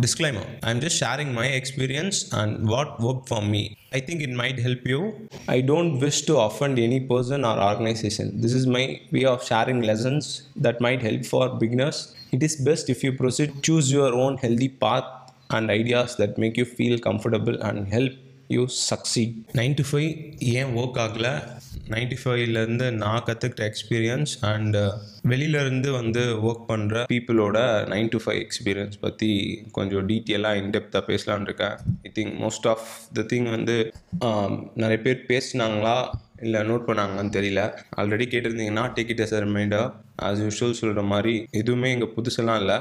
Disclaimer I'm just sharing my experience and what worked for me. I think it might help you. I don't wish to offend any person or organization. This is my way of sharing lessons that might help for beginners. It is best if you proceed, choose your own healthy path and ideas that make you feel comfortable and help you succeed ninety five ஏன் work ஆகலை? Ninety ஃபைவ்லேருந்து நான் கற்றுக்கிட்ட experience and uh, வெளியிலேருந்து வந்து work பண்ணுற பீப்புளோட nine to five experience பற்றி கொஞ்சம் டீட்டெயிலாக இன்டெப்த்தாக பேசலான் இருக்கேன். I think most of the thing வந்து um, நிறைய பேர் பேசினாங்களா? இல்லை நோட் பண்ணாங்களான்னு தெரியல. Already கேட்டிருந்தீங்கன்னா take it as reminder as usual சொல்கிற மாதிரி எதுவுமே இங்கே புதுசெல்லாம் இல்லை.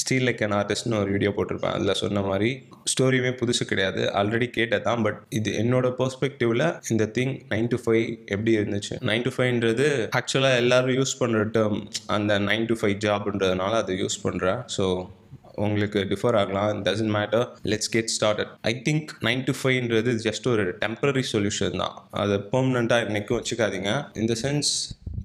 ஸ்டீல் லைக் அன் ஆர்டிஸ்ட்னு ஒரு வீடியோ போட்டிருப்பேன். அதில் சொன்ன மாதிரி ஸ்டோரியுமே புதுசு கிடையாது. ஆல்ரெடி கேட்டதான் பட் இது என்னோட பெர்ஸ்பெக்டிவில் இந்த திங் நைன் டு ஃபைவ் எப்படி இருந்துச்சு? நைன் டு ஃபைவ்ன்றது ஆக்சுவலாக எல்லாரும் யூஸ் பண்ணுற டேர்ம் அந்த நைன் டு ஃபைவ் ஜாப்ன்றதுனால அதை யூஸ் பண்ணுறேன் ஸோ உங்களுக்கு டிஃபர் ஆகலாம். Doesn't matter let's get started I think nine to ஃபைவ்ன்றது just ஒரு டெம்பரரி சொல்யூஷன் தான். அதை பெர்மனண்ட்டாக என்றைக்கும் வச்சுக்காதீங்க. இந்த sense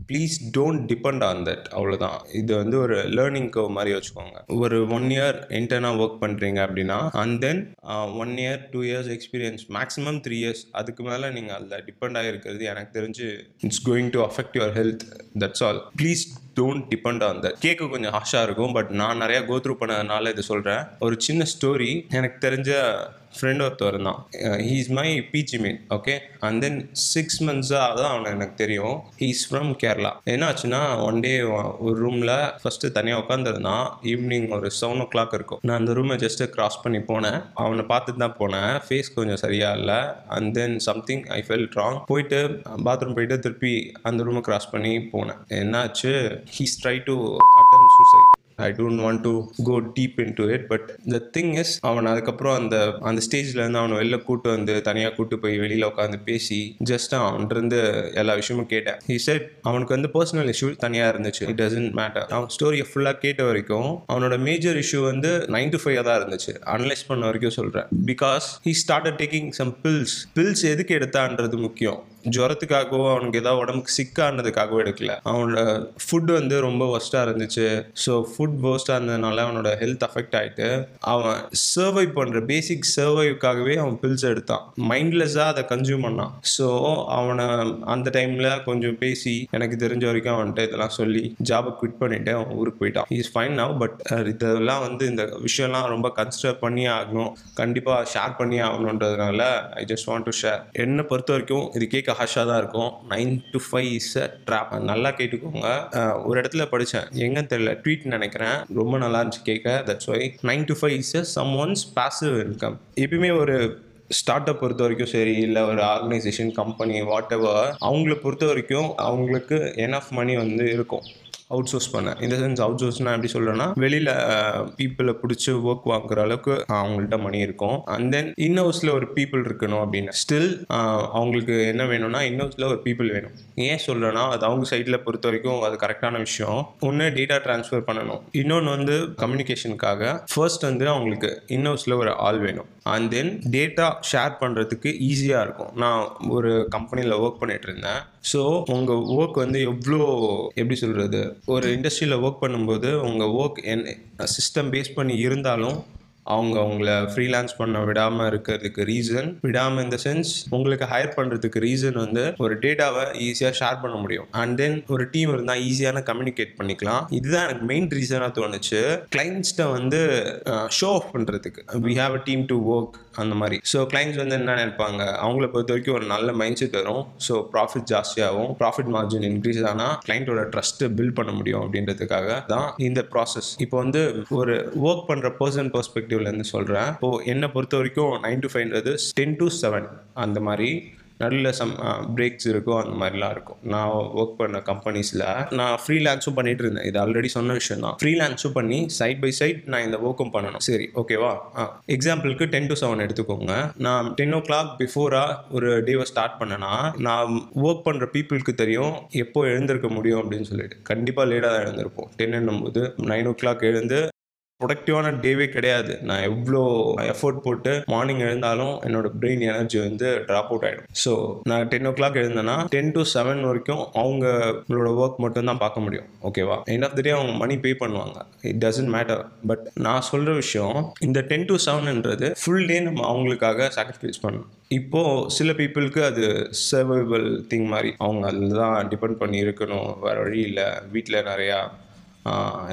please don't depend on that அவ்வளோதான் இது வந்து ஒரு லேர்னிங் கவ் மாதிரி வச்சுக்கோங்க. ஒரு ஒன் இயர் இன்டர்னாக ஒர்க் பண்ணுறீங்க அப்படின்னா and then one year two years experience maximum three years அதுக்கு மேலே நீங்கள் அதில் டிபெண்ட் ஆகிருக்கிறது எனக்கு தெரிஞ்சு it's going to affect your health that's all please don't depend on that கேட்க கொஞ்சம் ஹாஷாக இருக்கும் பட் நான் நிறையா கோத்ரூ பண்ணதுனால இது சொல்கிறேன் ஒரு சின்ன ஸ்டோரி எனக்கு தெரிஞ்ச ஃப்ரெண்ட் ஒருத்தர் தான். He is my PG mean okay and then six மந்த்ஸாக தான் அவனை எனக்கு தெரியும். ஹீஸ் ஃப்ரம் கேரளா என்னாச்சுன்னா ஒன் டே ஒரு ரூமில் ஃபஸ்ட்டு தனியாக உட்காந்துருந்தான் ஈவினிங் ஒரு செவன் ஓ கிளாக் இருக்கும். நான் அந்த ரூமை ஜஸ்ட்டு கிராஸ் பண்ணி போனேன். அவனை பார்த்துட்டு தான் போனேன். ஃபேஸ் கொஞ்சம் சரியாக இல்லை. And then something I felt wrong போயிட்டு பாத்ரூம் போயிட்டு திருப்பி அந்த ரூமை கிராஸ் பண்ணி போனேன். என்னாச்சு? He's try to attempt suicide I don't want to go deep into it but the thing is அவன் அதுக்கப்புறம் அந்த அந்த ஸ்டேஜ்லேருந்து அவனை வெளில கூட்டு வந்து தனியாக கூட்டு போய் வெளியில் உட்காந்து பேசி ஜஸ்ட் அவன்கிட்டருந்து எல்லா விஷயமும் கேட்டேன். ஹி செட் அவனுக்கு வந்து பர்சனல் இஷ்யூ தனியாக இருந்துச்சு. இட் டசன்ட் மேட்டர் அவன் ஸ்டோரியை ஃபுல்லாக கேட்ட வரைக்கும் அவனோட மேஜர் இஷ்யூ வந்து நைன் டு ஃபைவ் தான் இருந்துச்சு. அனலைஸ் பண்ண வரைக்கும் சொல்கிறேன் because he start taking some pills pills எதுக்கு எடுத்தான்றது முக்கியம். ஜுரத்துக்காகவோ அவனுக்கு ஏதாவது உடம்புக்கு சிக்கானதுக்காகவோ எடுக்கல. அவனோட ஃபுட் வந்து ரொம்ப ஒஸ்ட்டாக இருந்துச்சு. ஸோ ஃபுட் வேஸ்ட்டாக இருந்ததுனால அவனோட ஹெல்த் அஃபெக்ட் ஆகிட்டு அவன் சர்வை பண்ணுற பேசிக் சர்வைக்காகவே அவன் பில்ஸ் எடுத்தான். மைண்ட்லெஸ்ஸாக அதை கன்சியூம் பண்ணான். ஸோ அவனை அந்த டைமில் கொஞ்சம் பேசி எனக்கு தெரிஞ்ச வரைக்கும் அவன்கிட்ட இதெல்லாம் சொல்லி ஜாபை குவிட் பண்ணிட்டு அவன் ஊருக்கு போயிட்டான். இஸ் ஃபைன் நவ் பட் இதெல்லாம் வந்து இந்த விஷயம்லாம் ரொம்ப கன்சிடர் பண்ணியே ஆகணும். கண்டிப்பாக ஷேர் பண்ணி ஆகணுன்றதுனால I just want to share என்னை பொறுத்த வரைக்கும் இது கேட்க ஹாஷாக தான் இருக்கும். Nine to five is a trap நல்லா கேட்டுக்கோங்க. ஒரு இடத்துல படித்தேன் எங்கன்னு தெரியல. ட்வீட் நினைக்கிறேன். ரொம்ப நல்லா இருந்துச்சு கேட்க. That's why nine to five is some ones passive income எப்பயுமே ஒரு ஸ்டார்ட் அப் பொறுத்த வரைக்கும் சரி இல்லை ஒரு ஆர்கனைசேஷன் கம்பெனி வாட் எவர் அவங்கள பொறுத்த வரைக்கும் அவங்களுக்கு என் ஆஃப் மணி வந்து இருக்கும். அவுட் சோர்ஸ் பண்ணேன். இந்த சென்ஸ் அவுட் சோர்ஸ் நான் எப்படி சொல்கிறேன்னா வெளியில் பீப்புளை பிடிச்சி ஒர்க் வாங்குற அளவுக்கு அவங்கள்ட்ட மணி இருக்கும். அண்ட் தென் இன்னவுஸில் ஒரு பீப்புள் இருக்கணும் அப்படின்னு. ஸ்டில் அவங்களுக்கு என்ன வேணும்னா இன்னவுஸில் ஒரு பீப்புள் வேணும். ஏன் சொல்கிறேன்னா அது அவங்க சைடில் பொறுத்த வரைக்கும் அது கரெக்டான விஷயம். ஒன்று டேட்டா ட்ரான்ஸ்ஃபர் பண்ணணும். இன்னொன்று வந்து கம்யூனிகேஷனுக்காக ஃபர்ஸ்ட் வந்து அவங்களுக்கு இன்னவுஸில் ஒரு ஆள் வேணும். அண்ட் தென் டேட்டா ஷேர் பண்ணுறதுக்கு ஈஸியாக இருக்கும். நான் ஒரு கம்பெனியில் ஒர்க் பண்ணிட்டு இருந்தேன். ஸோ உங்கள் ஒர்க் வந்து எவ்வளோ எப்படி சொல்கிறது ஒரு இண்டஸ்ட்ரியில் ஒர்க் பண்ணும்போது உங்கள் ஒர்க் என் சிஸ்டம் பேஸ் பண்ணி இருந்தாலும் அவங்க அவங்கள ஃப்ரீலான்ஸ் பண்ண விடாமல் இருக்கிறதுக்கு ரீசன் விடாமல் இந்த சென்ஸ் உங்களுக்கு ஹையர் பண்ணுறதுக்கு ரீசன் வந்து ஒரு டேட்டாவை ஈஸியாக ஷேர் பண்ண முடியும். அண்ட் தென் ஒரு டீம் இருந்தால் ஈஸியான கம்யூனிகேட் பண்ணிக்கலாம். இதுதான் எனக்கு மெயின் ரீசனாக தோணுச்சு. கிளைண்ட்ஸ்ட்டை வந்து ஷோ ஆஃப் பண்ணுறதுக்கு we have a team to work அந்த மாதிரி. ஸோ கிளைண்ட்ஸ் வந்து என்ன நினைப்பாங்க? அவங்கள பொறுத்த வரைக்கும் ஒரு நல்ல மைண்ட் செட் வரும் ஸோ ப்ராஃபிட் ஜாஸ்தியாகும் ப்ராஃபிட் மார்ஜின் இன்க்ரீஸ் ஆனால் கிளைண்ட்டோட ட்ரஸ்ட்டை பில்ட் பண்ண முடியும் அப்படின்றதுக்காக தான் இந்த ப்ராசஸ் இப்போ வந்து ஒரு ஒர்க் பண்ணுற பர்சன் பெர்ஸ்பெக்டிவ்லேருந்து சொல்கிறேன் இப்போது என்னை பொறுத்த வரைக்கும் நைன் டு ஃபைவ்ன்றது டென் டு செவன் அந்த மாதிரி நடுவில் சம் பிரேக்ஸ் இருக்கும் அந்த மாதிரிலாம் இருக்கும். நான் ஒர்க் பண்ண கம்பெனிஸில் நான் ஃப்ரீலான்ஸும் பண்ணிட்டு இருந்தேன். இது ஆல்ரெடி சொன்ன விஷயம் தான் ஃப்ரீலான்ஸும் பண்ணி சைட் பை சைட் நான் இந்த ஒர்க்கும் பண்ணணும். சரி ஓகேவா எக்ஸாம்பிளுக்கு டென் டு செவன் எடுத்துக்கோங்க. நான் டென் ஓ கிளாக் பிஃபோராக ஒரு டேவை ஸ்டார்ட் பண்ணேன்னா நான் ஒர்க் பண்ணுற பீப்புளுக்கு தெரியும் எப்போ எழுந்திருக்க முடியும் அப்படின்னு சொல்லிட்டு. கண்டிப்பாக லேட்டாக தான் எழுந்திருப்போம். டென்னும் போது நைன் ஓ கிளாக் எழுந்து ப்ரொடக்டிவான டேவே கிடையாது. நான் எவ்வளோ எஃபோர்ட் போட்டு மார்னிங் எழுந்தாலும் என்னோட பிரெயின் எனர்ஜி வந்து ட்ராப் அவுட் ஆகிடும் ஸோ நான் டென் ஓ கிளாக் எழுந்தேன்னா டென் டு செவன் வரைக்கும் அவங்களோட ஒர்க் மட்டும் தான் பார்க்க முடியும். ஓகேவா எண்ட் ஆஃப் த டே அவங்க மணி பே பண்ணுவாங்க. இட் டசன்ட் மேட்டர் பட் நான் சொல்கிற விஷயம் இந்த டென் டு செவன்ன்றது ஃபுல் டே நம்ம அவங்களுக்காக சாக்ரிஃபைஸ் பண்ணணும். இப்போது சில பீப்புளுக்கு அது சர்வைவல் திங் மாதிரி. அவங்க அதில் தான் டிபெண்ட் பண்ணி இருக்கணும். வேறு வழி இல்லை. வீட்டில் நிறையா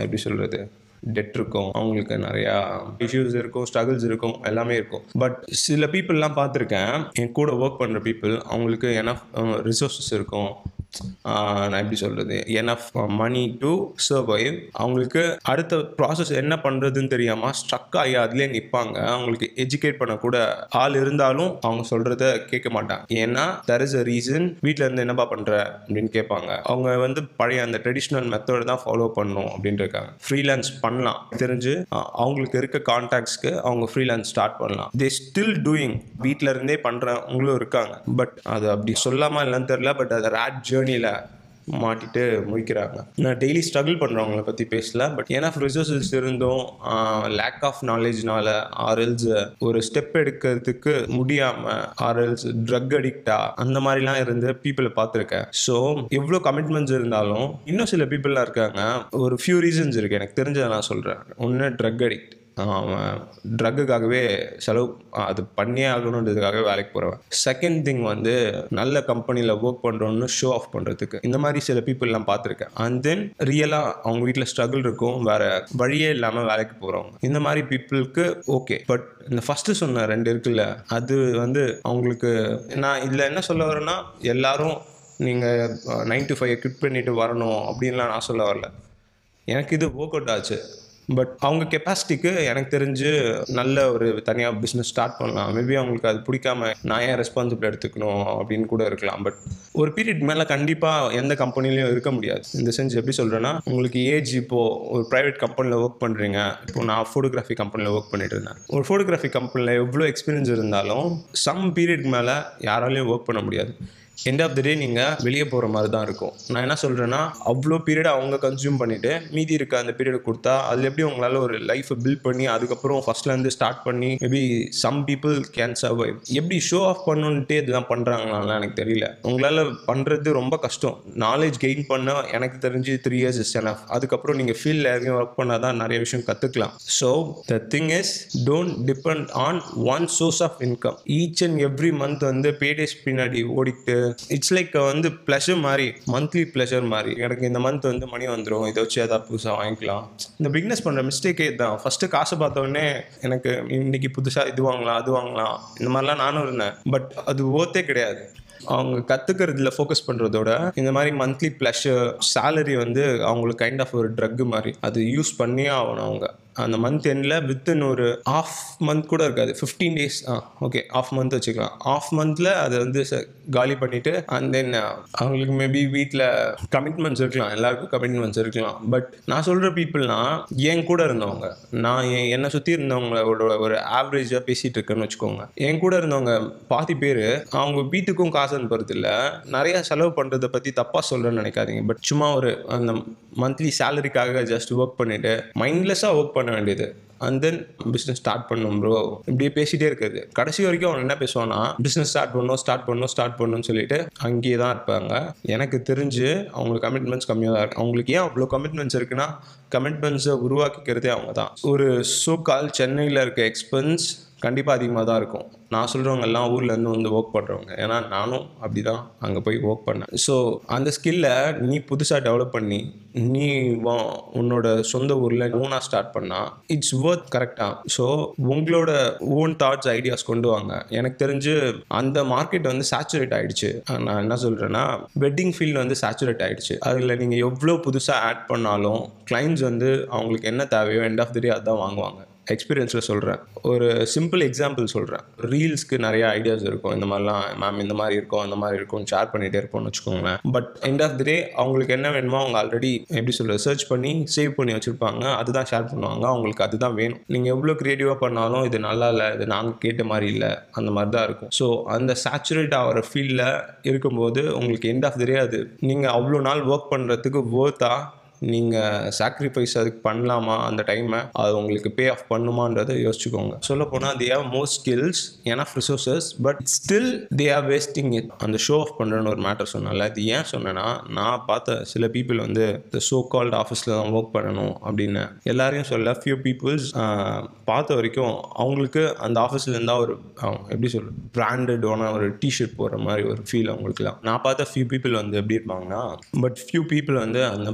எப்படி சொல்கிறது டெட் இருக்கும் அவங்களுக்கு நிறையா இஷ்யூஸ் இருக்கும் ஸ்ட்ரகிள்ஸ் இருக்கும் எல்லாமே இருக்கும். பட் சில பீப்புளெலாம் பார்த்துருக்கேன் என் கூட ஒர்க் பண்ணுற பீப்புள் அவங்களுக்கு என்ன ரிசோர்ஸஸ் uh, இருக்கும். நான் எப்படி சொல்கிறது எனஃப் மணி டு சர்வைவ் அவங்களுக்கு அடுத்த ப்ராசஸ் என்ன பண்ணுறதுன்னு தெரியாமல் ஸ்ட்ரக் ஆகி அதுலேயே நிற்பாங்க அவங்களுக்கு எஜுகேட் பண்ணக்கூட ஆள் இருந்தாலும் அவங்க சொல்கிறத கேட்க மாட்டாங்க. ஏன்னா தர் இஸ் அ ரீசன் வீட்டில் இருந்து என்னப்பா பண்ணுற அப்படின்னு கேட்பாங்க. அவங்க வந்து பழைய அந்த ட்ரெடிஷ்னல் மெத்தடை தான் ஃபாலோ பண்ணும் அப்படின்ட்டு இருக்காங்க. ஃப்ரீலான்ஸ் பண்ணலாம். தெரிஞ்சு அவங்களுக்கு இருக்க கான்டாக்ட்ஸ்க்கு அவங்க ஃப்ரீலான்ஸ் ஸ்டார்ட் பண்ணலாம். தே ஸ்டில் டூயிங் வீட்டில் இருந்தே பண்ணுறவங்களும் இருக்காங்க. பட் அது அப்படி சொல்லாமல் இல்லைன்னு தெரில பட் அது ரேட் ஜேர்னியில் மாட்டிட்டு முடிக்கிறாங்க நான் டெய்லி ஸ்ட்ரகிள் பண்ணுறவங்கள பற்றி பேசல பட் ஏன்னா ரிசோர்ஸஸ் இருந்தும் லேக் ஆஃப் நாலேஜ்னால ஆர்எல்ஸ் ஒரு ஸ்டெப் எடுக்கிறதுக்கு முடியாமல் ஆர்எல்ஸ் ட்ரக் அடிக்டா அந்த மாதிரிலாம் இருந்து பீப்புளை பார்த்துருக்கேன். ஸோ எவ்வளோ கமிட்மெண்ட்ஸ் இருந்தாலும் இன்னும் சில பீப்புளெலாம் இருக்காங்க. ஒரு ஃபியூ ரீசன்ஸ் இருக்குது எனக்கு தெரிஞ்சதை நான் சொல்கிறேன் ஒன்று ட்ரக் அடிக்ட் ட்ரக்குக்காகவே செலவு அது பண்ணியே ஆகணுன்றதுக்காக வேலைக்கு போகிறவன் செகண்ட் திங் வந்து நல்ல கம்பெனியில் ஒர்க் பண்ணுறோன்னு ஷோ ஆஃப் பண்ணுறதுக்கு இந்த மாதிரி சில பீப்புளெலாம் பார்த்துருக்கேன். அண்ட் தென் ரியலாக அவங்க வீட்டில் ஸ்ட்ரகிள் இருக்கும் வேறு வழியே இல்லாமல் வேலைக்கு போகிறவங்க இந்த மாதிரி பீப்புளுக்கு ஓகே பட் இந்த ஃபஸ்ட்டு சொன்ன ரெண்டு இருக்குல்ல அது வந்து அவங்களுக்கு நான் இதில் என்ன சொல்ல வரேன்னா எல்லாரும் நீங்கள் நைன் டு ஃபைவ் குவிட் பண்ணிட்டு வரணும் அப்படின்லாம் நான் சொல்ல வரல. எனக்கு இது ஒர்க் அவுட் ஆச்சு. பட் அவங்க கெப்பாசிட்டிக்கு எனக்கு தெரிஞ்சு நல்ல ஒரு தனியாக பிஸ்னஸ் ஸ்டார்ட் பண்ணலாம். மேபி அவங்களுக்கு அது பிடிக்காம நான் ஏன் ரெஸ்பான்சிபிள் எடுத்துக்கணும் அப்படின்னு கூட இருக்கலாம். பட் ஒரு பீரியட் மேலே கண்டிப்பாக எந்த கம்பெனிலையும் இருக்க முடியாது. இந்த சென்ஸ் எப்படி சொல்கிறேன்னா உங்களுக்கு ஏஜ் இப்போது ஒரு ப்ரைவேட் கம்பெனியில் ஒர்க் பண்ணுறீங்க இப்போ நான் ஃபோட்டோகிராஃபி கம்பெனியில் ஒர்க் பண்ணிட்டு இருந்தேன். ஒரு ஃபோட்டோகிராஃபி கம்பெனியில் எவ்வளோ எக்ஸ்பீரியன்ஸ் இருந்தாலும் சம் பீரியட் மேலே யாராலையும் ஒர்க் பண்ண முடியாது. எண்ட் ஆஃப் த டே நீங்கள் வெளியே போகிற மாதிரி தான் இருக்கும். நான் என்ன சொல்கிறேன்னா அவ்வளோ பீரியட் அவங்க கன்சியூம் பண்ணிவிட்டு மீதி இருக்க அந்த பீரியட் கொடுத்தா அதில் எப்படி உங்களால் ஒரு லைஃப்பை பில்ட் பண்ணி அதுக்கப்புறம் ஃபஸ்ட்லேருந்து ஸ்டார்ட் பண்ணி maybe some people can survive எப்படி ஷோ ஆஃப் பண்ணணுன்ட்டே இதெல்லாம் பண்ணுறாங்களான்லாம் எனக்கு தெரியல. உங்களால் பண்ணுறது ரொம்ப கஷ்டம். நாலேஜ் கெயின் பண்ண எனக்கு தெரிஞ்சு த்ரீ இயர்ஸ் இஸ் எனஃப் அதுக்கப்புறம் நீங்கள் ஃபீல்டில் இறங்கி ஒர்க் பண்ணால் தான் நிறைய விஷயம் கற்றுக்கலாம் so the thing is don't depend on one source of income each and every month வந்து பேடேஸ் பின்னாடி ஓடிட்டு இட்ஸ் லைக் uh, வந்து ப்ளஷர் மாதிரி மந்த்லி ப்ளஷர் மாதிரி எனக்கு இந்த மந்த் வந்து மணி வந்துடும் இதை வச்சு ஏதாவது புதுசாக வாங்கிக்கலாம். இந்த பிக்னஸ் பண்ணுற மிஸ்டேக்கே தான் ஃபஸ்ட்டு காசு பார்த்தோடனே எனக்கு இன்னைக்கு புதுசாக இது வாங்கலாம் அது வாங்கலாம். இந்த மாதிரிலாம் நானும் இருந்தேன். பட் அது ஓத்தே கிடையாது. அவங்க கற்றுக்கிறதுல ஃபோக்கஸ் பண்ணுறதோட இந்த மாதிரி மந்த்லி ப்ளஷர் சேலரி வந்து அவங்களுக்கு கைண்ட் ஆஃப் ஒரு ட்ரக் மாதிரி அது யூஸ் பண்ணியே ஆகணும் அவங்க. அந்த மந்த் எண்டில் வித்தின் ஒரு ஆஃப் மந்த் கூட இருக்காது. Fifteen days ah okay half month வச்சுக்கலாம். ஆஃப் மந்தில் அதை வந்து ச- காலி பண்ணிவிட்டு அண்ட் தென் அவங்களுக்கு மேபி வீட்டில் கமிட்மெண்ட்ஸ் இருக்கலாம். எல்லாருக்கும் கமிட்மெண்ட்ஸ் இருக்கலாம். பட் நான் சொல்கிற பீப்புள்னால் என் கூட இருந்தவங்க நான் என் என்னை சுற்றி இருந்தவங்களோட ஒரு ஆவரேஜாக பேசிகிட்டு இருக்கேன்னு வச்சுக்கோங்க. என் கூட இருந்தவங்க பாதி பேர் அவங்க வீட்டுக்கும் காசு அனுப்புறது இல்லை செலவு பண்ணுறதை பற்றி தப்பாக சொல்கிறேன்னு நினைக்காதீங்க. பட் சும்மா ஒரு அந்த மந்த்லி சேலரிக்காக ஜஸ்ட் ஒர்க் பண்ணிவிட்டு மைண்ட்லெஸ்ஸாக ஒர்க் பண்ண வேண்டியது. அண்ட் தென் பிஸ்னஸ் ஸ்டார்ட் பண்ணும் ப்ரோ இப்படியே பேசிகிட்டே இருக்குது. கடைசி வரைக்கும் அவன் என்ன பேசுவான்னா பிஸ்னஸ் ஸ்டார்ட் பண்ணணும் ஸ்டார்ட் பண்ணணும் ஸ்டார்ட் பண்ணணும்னு சொல்லிட்டு அங்கேயே தான் இருப்பாங்க. எனக்கு தெரிஞ்சு அவங்களுக்கு கமிட்மெண்ட்ஸ் கம்மியாக தான் இருக்கு. அவங்களுக்கு ஏன் அவ்வளோ கமிட்மெண்ட்ஸ் இருக்குன்னா கமிட்மெண்ட்ஸை உருவாக்கிக்கிறதே அவங்க தான். ஒரு சோகால் சென்னையில் இருக்க எக்ஸ்பென்ஸ் கண்டிப்பாக அதிகமாக தான் இருக்கும். நான் சொல்கிறவங்க எல்லாம் ஊர்லேருந்து வந்து ஒர்க் பண்ணுறவங்க ஏன்னா நானும் அப்படி தான் அங்கே போய் ஒர்க் பண்ணேன். ஸோ அந்த ஸ்கில்லை நீ புதுசாக டெவலப் பண்ணி நீ வா- உன்னோட சொந்த ஊரில் ஓனாக ஸ்டார்ட் பண்ணால் இட்ஸ் ஒர்த் கரெக்டாக ஸோ உங்களோட ஓன் தாட்ஸ் ஐடியாஸ் கொண்டு வாங்க. எனக்கு தெரிஞ்சு அந்த மார்க்கெட் வந்து சேச்சுரேட் ஆகிடுச்சு நான் என்ன சொல்கிறேன்னா வெட்டிங் ஃபீல்டு வந்து சேச்சுரேட் ஆகிடுச்சு அதில் நீங்கள் எவ்வளோ புதுசாக ஆட் பண்ணாலும் கிளைண்ட்ஸ் வந்து அவங்களுக்கு என்ன தேவையோ எண்ட் ஆஃப் தி டே அதுதான் வாங்குவாங்க. எக்ஸ்பீரியன்ஸில் சொல்கிறேன் ஒரு சிம்பிள் எக்ஸாம்பிள் சொல்கிறேன் ரீல்ஸ்க்கு நிறைய ஐடியாஸ் இருக்கும். இந்த மாதிரிலாம் மேம் இந்த மாதிரி இருக்கும் அந்த மாதிரி இருக்கும் ஷேர் பண்ணிகிட்டே இருப்போம்னு வச்சுக்கோங்களேன். But end of the day அவங்களுக்கு என்ன வேணுமோ அவங்க ஆல்ரெடி எப்படி சொல்கிறது சர்ச் பண்ணி சேவ் பண்ணி வச்சுருப்பாங்க. அதுதான் ஷேர் பண்ணுவாங்க. அவங்களுக்கு அதுதான் வேணும். நீங்கள் எவ்வளோ க்ரியேட்டிவாக பண்ணாலும் இது நல்லா இல்லை இது நாங்கள் கேட்ட மாதிரி இல்லை அந்த மாதிரி தான் இருக்கும். ஸோ அந்த சேச்சுரேட் ஆகிற ஃபீல்டில் இருக்கும்போது உங்களுக்கு எண்ட் ஆஃப் தி டே அது நீங்கள் அவ்வளோ நாள் ஒர்க் பண்ணுறதுக்கு ஒர்த்தாக நீங்கள் சாக்ரிஃபைஸ் அதுக்கு பண்ணலாமா அந்த டைமை அது உங்களுக்கு பே ஆஃப் பண்ணுமான்றதை யோசிச்சுக்கோங்க. சொல்ல போனால் they have more skills enough resources but still they are wasting it அந்த ஷோ ஆஃப் பண்ணுறேன்னு ஒரு மேட்டர் சொன்னால அது ஏன் சொன்னேன்னா நான் பார்த்த சில பீப்புள் வந்து இந்த ஷோ கால்டு ஆஃபீஸில் தான் ஒர்க் பண்ணணும் அப்படின்னு. எல்லாரையும் சொல்ல ஃபியூ பீப்புள்ஸ் பார்த்த வரைக்கும் அவங்களுக்கு அந்த ஆஃபீஸில் இருந்தால் ஒரு எப்படி சொல்ற பிராண்டடான ஒரு டிஷர்ட் போடுற மாதிரி ஒரு ஃபீல் அவங்களுக்குலாம். நான் பார்த்த ஃபியூ பீப்புள் வந்து எப்படி இருப்பாங்கன்னா பட் ஃபியூ பீப்புள் வந்து அந்த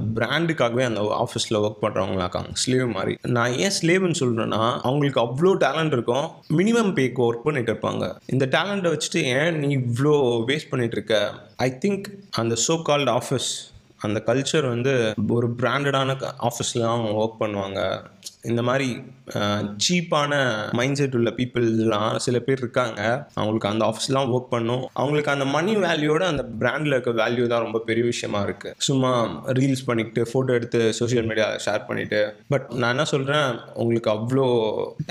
பிராண்டுக்காகவே அந்த ஆஃபீஸில் ஒர்க் பண்ணுறவங்களாக்காங்க ஸ்லேவ் மாதிரி. நான் ஏன் ஸ்லேவ்னு சொல்கிறேன்னா அவங்களுக்கு அவ்வளோ டேலண்ட் இருக்கும். மினிமம் பேக்கு ஒர்க் பண்ணிட்டு இருப்பாங்க. இந்த டேலண்ட்டை வச்சுட்டு ஏன் நீ இவ்வளோ வேஸ்ட் பண்ணிட்டு இருக்க? ஐ திங்க் அந்த சோ கால்டு ஆஃபீஸ் அந்த கல்ச்சர் வந்து ஒரு பிராண்டடான ஆஃபீஸில் அவங்க ஒர்க் பண்ணுவாங்க. இந்த மாதிரி சீப்பான மைண்ட் செட் உள்ள பீப்புள்லாம் சில பேர் இருக்காங்க. அவங்களுக்கு அந்த ஆஃபீஸ்லாம் ஒர்க் பண்ணும். அவங்களுக்கு அந்த மணி வேல்யூவோட அந்த பிராண்டில் இருக்க வேல்யூ தான் ரொம்ப பெரிய விஷயமா இருக்கு. சும்மா ரீல்ஸ் பண்ணிக்கிட்டு ஃபோட்டோ எடுத்து சோஷியல் மீடியா ஷேர் பண்ணிட்டு. பட் நான் என்ன சொல்கிறேன் உங்களுக்கு அவ்வளோ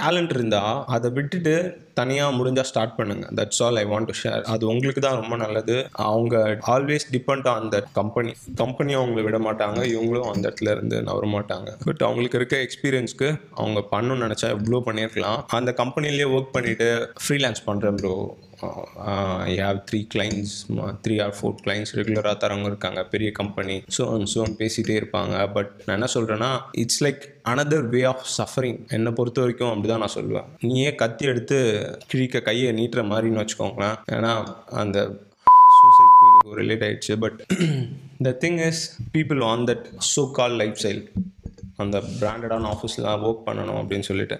டேலண்ட் இருந்தால் அதை விட்டுட்டு தனியாக முடிஞ்சால் ஸ்டார்ட் பண்ணுங்க. That's all I want to share அது உங்களுக்கு தான் ரொம்ப நல்லது. அவங்க always depend on that company கம்பெனியும் அவங்கள விட மாட்டாங்க. இவங்களும் அந்த இடத்துல இருந்து நவர மாட்டாங்க. பட் அவங்களுக்கு இருக்க எக்ஸ்பீரியன்ஸ்க்கு அவங்க பண்ணணும்னு நினச்சா எவ்வளோ பண்ணியிருக்கலாம். அந்த கம்பெனிலேயே ஒர்க் பண்ணிட்டு ஃப்ரீலான்ஸ் பண்ணுறேன் bro I have three clients three or four clients ரெகுலராக தரவங்க இருக்காங்க பெரிய கம்பெனி ஸோ ஸோ பேசிகிட்டே இருப்பாங்க. பட் நான் என்ன சொல்கிறேன்னா it's like another way of suffering என்னை பொறுத்த வரைக்கும் அப்படி தான் நான் சொல்லுவேன். நீயே கத்தி எடுத்து கிழிக்க கையை நீட்டுற மாதிரின்னு வச்சுக்கோங்களேன். ஏன்னா அந்த சூசைட் ரிலேட் ஆகிடுச்சு but the thing is people on that so call life style அந்த பிராண்டடான ஆஃபீஸ்லாம் ஒர்க் பண்ணணும் அப்படின்னு சொல்லிட்டு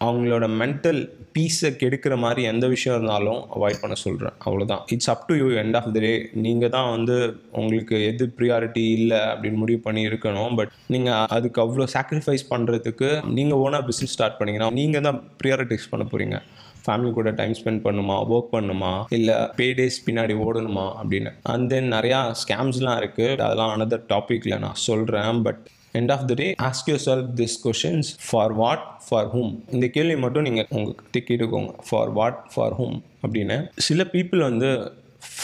அவங்களோட மென்டல் பீஸை கெடுக்கிற மாதிரி எந்த விஷயம் இருந்தாலும் அவாய்ட் பண்ண சொல்கிறேன் அவ்வளோதான் it's up to you end of the day நீங்கள் தான் வந்து உங்களுக்கு எது ப்ரியாரிட்டி இல்லை அப்படின்னு முடிவு பண்ணி இருக்கணும். பட் நீங்கள் அதுக்கு அவ்வளோ சாக்ரிஃபைஸ் பண்ணுறதுக்கு நீங்கள் ஓனாக பிஸ்னஸ் ஸ்டார்ட் பண்ணிங்கன்னா நீங்கள் தான் ப்ரியாரிட்டிஸ் பண்ண போகிறீங்க ஃபேமிலி கூட டைம் ஸ்பெண்ட் பண்ணுமா ஒர்க் பண்ணுமா இல்லை பே டேஸ் பின்னாடி ஓடணுமா அப்படின்னு. அண்ட் தென் நிறையா ஸ்கேம்ஸ்லாம் இருக்குது அதெல்லாம் அனதர் டாப்பிக்கில் நான் சொல்கிறேன் but end of the day ask yourself this questions for what for whom இந்த கேள்வி மட்டும் நீங்கள் உங்ககிட்ட கேட்டுக்கோங்க. ஃபார் வாட் ஃபார் ஹூம் அப்படின்னு. சில பீப்புள் வந்து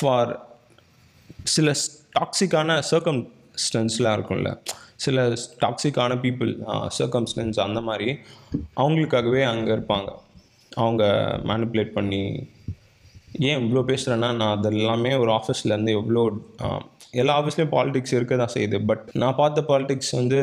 ஃபார் சில டாக்ஸிக்கான சர்க்கம் ஸ்டன்ஸ்லாம் இருக்கும்ல. சில டாக்ஸிக்கான பீப்புள் சர்க்கம்ஸ்டன்ஸ் அந்த மாதிரி அவங்களுக்காகவே அங்கே இருப்பாங்க. அவங்க மேனிப்புலேட் பண்ணி ஏன் இவ்வளோ பேசுகிறேன்னா நான் அது எல்லாமே ஒரு ஆஃபீஸ்லேருந்து எவ்வளோ எல்லா ஆஃபீஸ்லேயும் பாலிடிக்ஸ் இருக்க தான் செய்யுது. பட் நான் பார்த்த பாலிடிக்ஸ் வந்து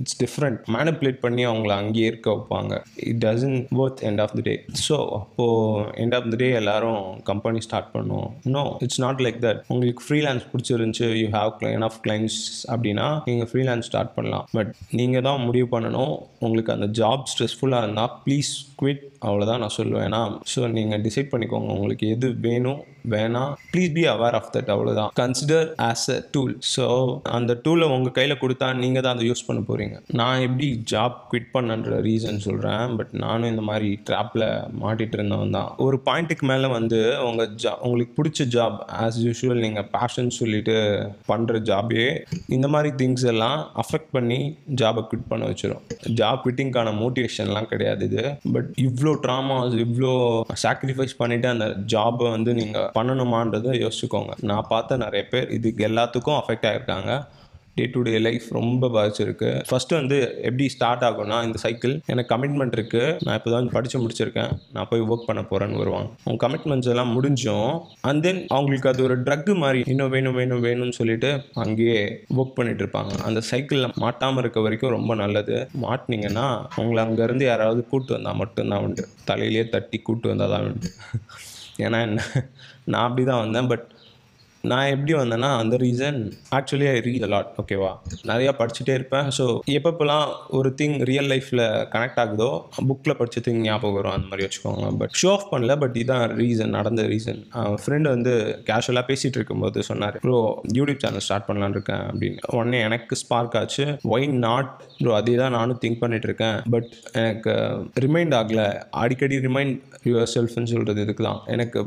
இட்ஸ் டிஃப்ரெண்ட் மேனிப்புலேட் பண்ணி அவங்கள அங்கேயே இருக்க வைப்பாங்க. It doesn't worth end of the day so அப்போது எண்ட் ஆஃப் த டே எல்லாரும் கம்பெனி ஸ்டார்ட் பண்ணுவோம். No it's not like that உங்களுக்கு ஃப்ரீலான்ஸ் பிடிச்சிருந்துச்சு you have n of clients அப்படின்னா நீங்கள் ஃப்ரீலான்ஸ் ஸ்டார்ட் பண்ணலாம். பட் நீங்கள் தான் முடிவு பண்ணணும். உங்களுக்கு அந்த ஜாப் ஸ்ட்ரெஸ்ஃபுல்லாக இருந்தால் ப்ளீஸ் குவிட் அவ்வளோதான் நான் சொல்லுவேன். ஏன்னா ஸோ நீங்கள் டிசைட் பண்ணிக்கோங்க. உங்களுக்கு எது வேணும் வேணாம். Please be aware of that அவ்வளோதான் consider as a tool so அந்த டூலை உங்கள் கையில் கொடுத்தா நீங்கள் தான் அதை யூஸ் பண்ண போகிறீங்க நான் எப்படி ஜாப் குவிட் பண்ணன்ற ரீசன் சொல்கிறேன் பட் நானும் இந்த மாதிரி ட்ராப்பில் மாட்டிகிட்டு இருந்தவன் தான். ஒரு பாயிண்ட்டுக்கு மேலே வந்து உங்கள் ஜா உங்களுக்கு பிடிச்ச ஜாப் ஆஸ் யூஷுவல் நீங்கள் பேஷன் சொல்லிட்டு பண்ணுற ஜாபே இந்த மாதிரி திங்ஸ் எல்லாம் அஃபெக்ட் பண்ணி ஜாபை குவிட் பண்ண வச்சிடும் ஜாப் குவிட்டிங்கான மோட்டிவேஷன்லாம் கிடையாது இது. பட் இவ்வளோ ட்ராமாஸ் இவ்வளோ சாக்ரிஃபைஸ் பண்ணிவிட்டு அந்த ஜாபை வந்து நீங்கள் பண்ணணுமான்றதை யோசிச்சுக்கோங்க. நான் பார்த்த நிறைய பேர் இதுக்கு எல்லாத்துக்கும் அஃபெக்ட் ஆகிருக்காங்க டே டு டே லைஃப் ரொம்ப பாதிச்சிருக்கு. ஃபஸ்ட்டு வந்து எப்படி ஸ்டார்ட் ஆகும்னா இந்த சைக்கிள் எனக்கு கமிட்மெண்ட் இருக்குது நான் இப்போ தான் படித்து முடிச்சிருக்கேன். நான் போய் ஒர்க் பண்ண போகிறேன்னு வருவாங்க. அவங்க கமிட்மெண்ட்ஸ் எல்லாம் முடிஞ்சும். அண்ட் தென் அவங்களுக்கு அது ஒரு ட்ரக்கு மாதிரி இன்னும் வேணும் வேணும் வேணும்னு சொல்லிட்டு அங்கேயே ஒர்க் பண்ணிட்டு இருப்பாங்க. அந்த சைக்கிளில் மாட்டாமல் இருக்க வரைக்கும் ரொம்ப நல்லது. மாட்டினீங்கன்னா அவங்களை அங்கேருந்து யாராவது கூட்டு வந்தால் மட்டும்தான் உண்டு. தலையிலேயே தட்டி கூட்டு வந்தால் தான் உண்டு. ஏன்னா என்ன நான் அப்படி தான் வந்தேன் பட் நான் எப்படி வந்தேன்னா அந்த reason actually I read lot ஓகேவா நிறையா படிச்சுட்டே இருப்பேன். ஸோ எப்பப்போலாம் ஒரு திங் ரியல் லைஃப்பில் கனெக்ட் ஆகுதோ புக்கில் படித்த திங் ஞாபகம் வரும் அந்த மாதிரி வச்சுக்கோங்க பட் ஷோ ஆஃப் பண்ணல பட் இதுதான் ரீசன் நடந்த ரீசன் ஃப்ரெண்டு வந்து கேஷுவலாக பேசிகிட்டு இருக்கும்போது சொன்னார் ப்ரோ யூடியூப் சேனல் ஸ்டார்ட் பண்ணலான்னு இருக்கேன் அப்படின்னு. உடனே எனக்கு ஸ்பார்க் ஆச்சு. ஒய் நாட் ப்ரோ அதே தான் நானும் திங்க் பண்ணிட்டு இருக்கேன். பட் எனக்கு ரிமைண்ட் ஆகலை. அடிக்கடி ரிமைண்ட் யுவர் செல்ஃப்னு சொல்கிறது இதுக்கு தான். எனக்கு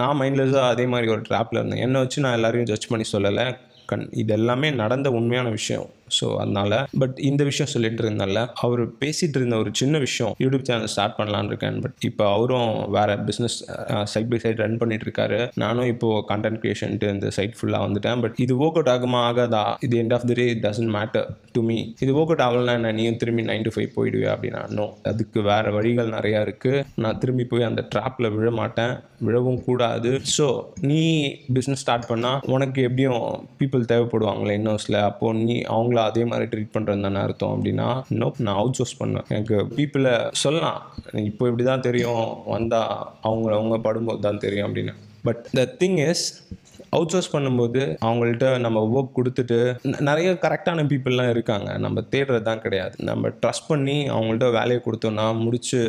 நான் மைண்ட்லெஸ்ஸாக அதே மாதிரி ஒரு ட்ராப்பில் இருந்தேன். என்ன வச்சு நான் எல்லாரையும் ஜட்ஜ் பண்ணி சொல்லலை. கண் இது எல்லாமே நடந்த உண்மையான விஷயம். ஸோ அதனால பட் இந்த விஷயம் சொல்லிட்டு இருந்தால அவர் பேசிட்டு இருந்த ஒரு சின்ன விஷயம் யூடியூப் சேனல் ஸ்டார்ட் பண்ணலான்னு இருக்கேன். பட் இப்போ அவரும் வேற business side by side run பண்ணிட்டு இருக்காரு நானும் இப்போ கண்டென்ட் கிரியேஷன்ட்டு இந்த சைட் ஃபுல்லாக வந்துட்டேன். பட் இது ஒர்க் அவுட் ஆகுமா ஆகாதா? இது end of the day doesn't matter to me இது ஒர்க் அவுட் ஆகலனா நான் நீயும் திரும்பி நைன் டு ஃபைவ் போயிடுவே அப்படின்னா இன்னும் அதுக்கு வேற வழிகள் நிறையா இருக்கு. நான் திரும்பி போய் அந்த ட்ராப்ல விழ மாட்டேன். விழவும் கூடாது. ஸோ நீ பிஸ்னஸ் ஸ்டார்ட் பண்ணால் உனக்கு எப்படியும் பீப்புள் தேவைப்படுவாங்களே இன்னோஸில் அப்போ நீ அவங்கள அதே மாதிரி ட்ரீட் பண்ணுறது தானே அர்த்தம் அப்படின்னா நோப் நான் அவுட் சோர்ஸ் பண்ணுவேன் எனக்கு பீப்புளை சொல்லலாம். இப்போ இப்படி தான் தெரியும் வந்தால் அவங்க அவங்க படும்போது தான் தெரியும் அப்படின்னு. But the thing is outsource பண்ணும்போது அவங்கள்ட்ட நம்ம ஒர்க் கொடுத்துட்டு நிறைய கரெக்டான பீப்புளெலாம் இருக்காங்க. நம்ம தேடுறது தான் கிடையாது. நம்ம ட்ரஸ்ட் பண்ணி அவங்கள்ட்ட வேலையை கொடுத்தோன்னா முடிச்சு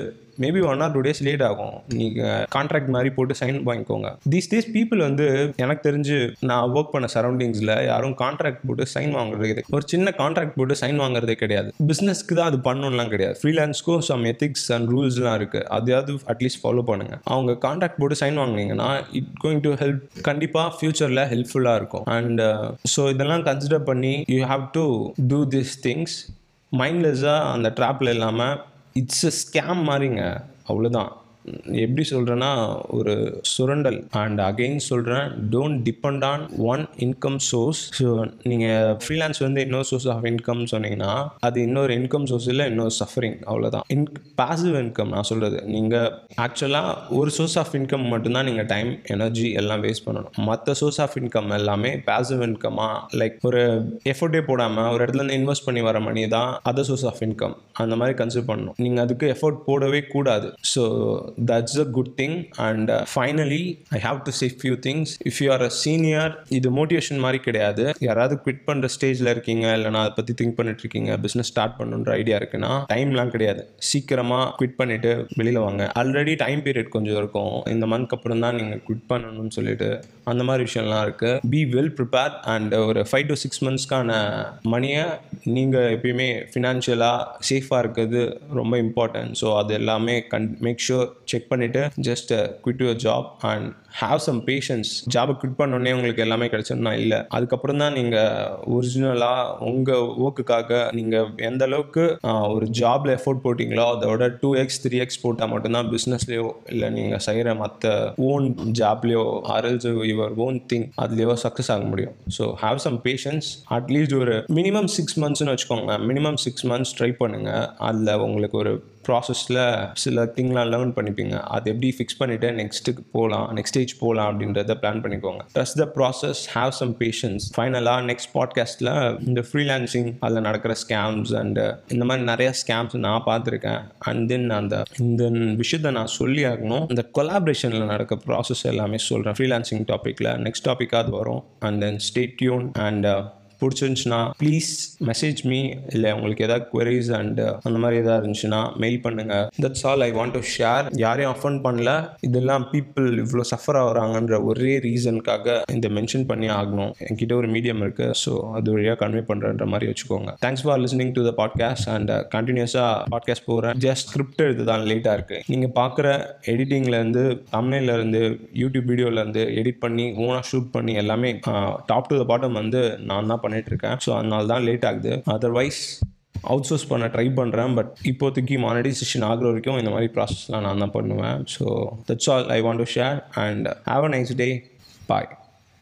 maybe one or two days late ஆகும். நீங்கள் கான்ட்ராக்ட் மாதிரி போட்டு சைன் வாங்கிக்கோங்க. தீஸ் டேஸ் பீப்புள் வந்து எனக்கு தெரிஞ்சு நான் ஒர்க் பண்ண சரௌண்டிங்ஸில் யாரும் கான்ட்ராக்ட் போட்டு சைன் வாங்குறது கிடையாது. ஒரு சின்ன கான்ட்ராக்ட் போட்டு சைன் வாங்குறதே கிடையாது. பிஸ்னஸ்க்கு தான் அது பண்ணணும்லாம் கிடையாது. ஃப்ரீலான்ஸ்க்கும் சம் எத்திக்ஸ் அண்ட் ரூல்ஸ்லாம் இருக்குது அதையாவது அட்லீஸ்ட் ஃபாலோ பண்ணுங்கள் அவங்க கான்ட்ராக்ட் போட்டு சைன் வாங்குனீங்கன்னா இட் கோயிங் டு ஹெல்ப் கண்டிப்பாக ஃப்யூச்சரில் ஹெல்ப்ஃபுல்லாக இருக்கும். அண்ட் ஸோ uh, இதெல்லாம் கன்சிடர் பண்ணி you have to do this things மைண்ட்லெஸ்ஸாக அந்த ட்ராப்பில் இல்லாமல் இட்ஸ் அ ஸ்கேம் மாதிரிங்க அவ்வளோதான் எப்படி சொல்கிறேன்னா ஒரு சுரண்டல். அண்ட் அகெயின் சொல்கிறேன் don't depend on one income source so நீங்கள் ஃப்ரீலான்ஸ் வந்து இன்னொரு சோர்ஸ் ஆஃப் இன்கம் சொன்னீங்கன்னா அது இன்னொரு இன்கம் சோர்ஸ் இல்லை இன்னொரு சஃபரிங் அவ்வளோதான் இன் பாசிவ் இன்கம் நான் சொல்கிறது நீங்கள் ஆக்சுவலாக ஒரு சோர்ஸ் ஆஃப் இன்கம் மட்டும்தான் நீங்கள் டைம் எனர்ஜி எல்லாம் வேஸ்ட் பண்ணணும். மற்ற சோர்ஸ் ஆஃப் இன்கம் எல்லாமே பாசிவ் இன்கமாக லைக் ஒரு எஃபோர்ட்டே போடாமல் ஒரு இடத்துல இருந்து இன்வெஸ்ட் பண்ணி வர மணி தான் அதர் சோர்ஸ் ஆஃப் இன்கம் அந்த மாதிரி கன்சிடர் பண்ணணும். நீங்கள் அதுக்கு எஃபோர்ட் போடவே கூடாது. So that's a good thing and finally I have to say few things if you are a senior இது மோட்டிவேஷன் மாதிரி கிடையாது. யாராவது குவிட் பண்ணுற ஸ்டேஜில் இருக்கீங்க இல்லைனா அதை பற்றி திங்க் பண்ணிட்டு இருக்கீங்க பிஸ்னஸ் ஸ்டார்ட் பண்ணுன்ற ஐடியா இருக்குன்னா டைம்லாம் கிடையாது. சீக்கிரமாக குவிட் பண்ணிட்டு வெளியில் வாங்க. ஆல்ரெடி டைம் பீரியட் கொஞ்சம் இருக்கும். இந்த மந்த்க்கு அப்புறம் தான் நீங்கள் குவிட் பண்ணணும்னு சொல்லிட்டு அந்த மாதிரி விஷயம்லாம் இருக்குது பி வெல் ப்ரிப்பேர் அண்ட் ஒரு ஃபைவ் டு சிக்ஸ் மந்த்ஸ்க்கான மணியை நீங்கள் எப்பயுமே ஃபினான்ஷியலாக சேஃபாக இருக்கிறது ரொம்ப இம்பார்ட்டன்ட் ஸோ அது எல்லாமே கன் மேக் ஷூர் செக் பண்ணிவிட்டு just quit your job and have some patience ஜாபை குவிட் பண்ணோடனே உங்களுக்கு எல்லாமே கிடைச்சிருந்தா இல்லை. அதுக்கப்புறம் தான் நீங்கள் ஒரிஜினலாக உங்கள் ஒர்க்குக்காக நீங்கள் எந்த அளவுக்கு ஒரு ஜாபில் எஃபோர்ட் போட்டிங்களோ அதோட டூ எக்ஸ் த்ரீ எக்ஸ் போட்டால் மட்டும்தான் பிஸ்னஸ்லேயோ இல்லை நீங்கள் செய்கிற மற்ற own ஜாப்லேயோ or else your own thing அதுலேயோ success ஆக முடியும். So have some patience at least ஒரு மினிமம் சிக்ஸ் மந்த்ஸ்னு வச்சுக்கோங்க. மினிமம் சிக்ஸ் மந்த்ஸ் ட்ரை பண்ணுங்கள் அதில் உங்களுக்கு ஒரு ப்ராசஸில் சில திங்லாம் லேர்ன் பண்ணிப்பீங்க. அது எப்படி ஃபிக்ஸ் பண்ணிவிட்டு நெக்ஸ்ட்டுக்கு போகலாம் நெக்ஸ்ட் ஸ்டேஜ் போகலாம் அப்படின்றத பிளான் பண்ணிக்கோங்க. Trust the process have some patience ஃபைனலாக நெக்ஸ்ட் பாட்காஸ்ட்டில் இந்த ஃப்ரீலான்சிங் அதில் நடக்கிற ஸ்கேம்ஸ் அண்ட் இந்த மாதிரி நிறைய ஸ்கேம்ஸ் நான் பார்த்துருக்கேன். அண்ட் தென் அந்த இந்த விஷயத்தை நான் சொல்லி ஆகணும். இந்த கொலாபரேஷனில் நடக்கிற ப்ராசஸ் எல்லாமே சொல்கிறேன் ஃப்ரீலான்சிங் டாப்பிக்கில் நெக்ஸ்ட் டாப்பிக்காக அது வரும். And then stay tuned and பிடிச்சிருந்துச்சுன்னா ப்ளீஸ் மெசேஜ் மீ இல்லை உங்களுக்கு ஏதாவது குவரிஸ் அண்ட் அந்த மாதிரி எதாவது இருந்துச்சுன்னா மெயில் பண்ணுங்கள் that's all I want to share யாரையும் அஃபன் பண்ணல. இதெல்லாம் பீப்புள் இவ்வளோ சஃபர் ஆகுறாங்கன்ற ஒரே ரீசனுக்காக இந்த மென்ஷன் பண்ணி ஆகணும். என்கிட்ட ஒரு மீடியம் இருக்குது ஸோ அது வழியாக கன்வே பண்ணுறன்ற மாதிரி வச்சுக்கோங்க. Thanks for listening to the podcast and கண்டினியூஸாக பாட்காஸ்ட் போகிறேன் ஜஸ்ட் ஸ்கிரிப்ட் எழுது தான் லேட்டாக இருக்குது நீங்கள் பார்க்குற எடிட்டிங்லேருந்து தமிழ்லேருந்து யூடியூப் வீடியோலேருந்து எடிட் பண்ணி ஓனாக ஷூட் பண்ணி எல்லாமே டாப் டு த பாட்டம் வந்து நான் தான் பண்ணி இருக்கேன் ஸோ அதனால தான் லேட் ஆகுது. அதர்வைஸ் அவுட் சோர்ஸ் பண்ண ட்ரை பண்ணுறேன் பட் இப்போதைக்கு மானிடைசேஷன் ஆகிற வரைக்கும் இந்த மாதிரி ப்ராசஸ்லாம் நான் தான் பண்ணுவேன். So that's all I want to share and have a nice day bye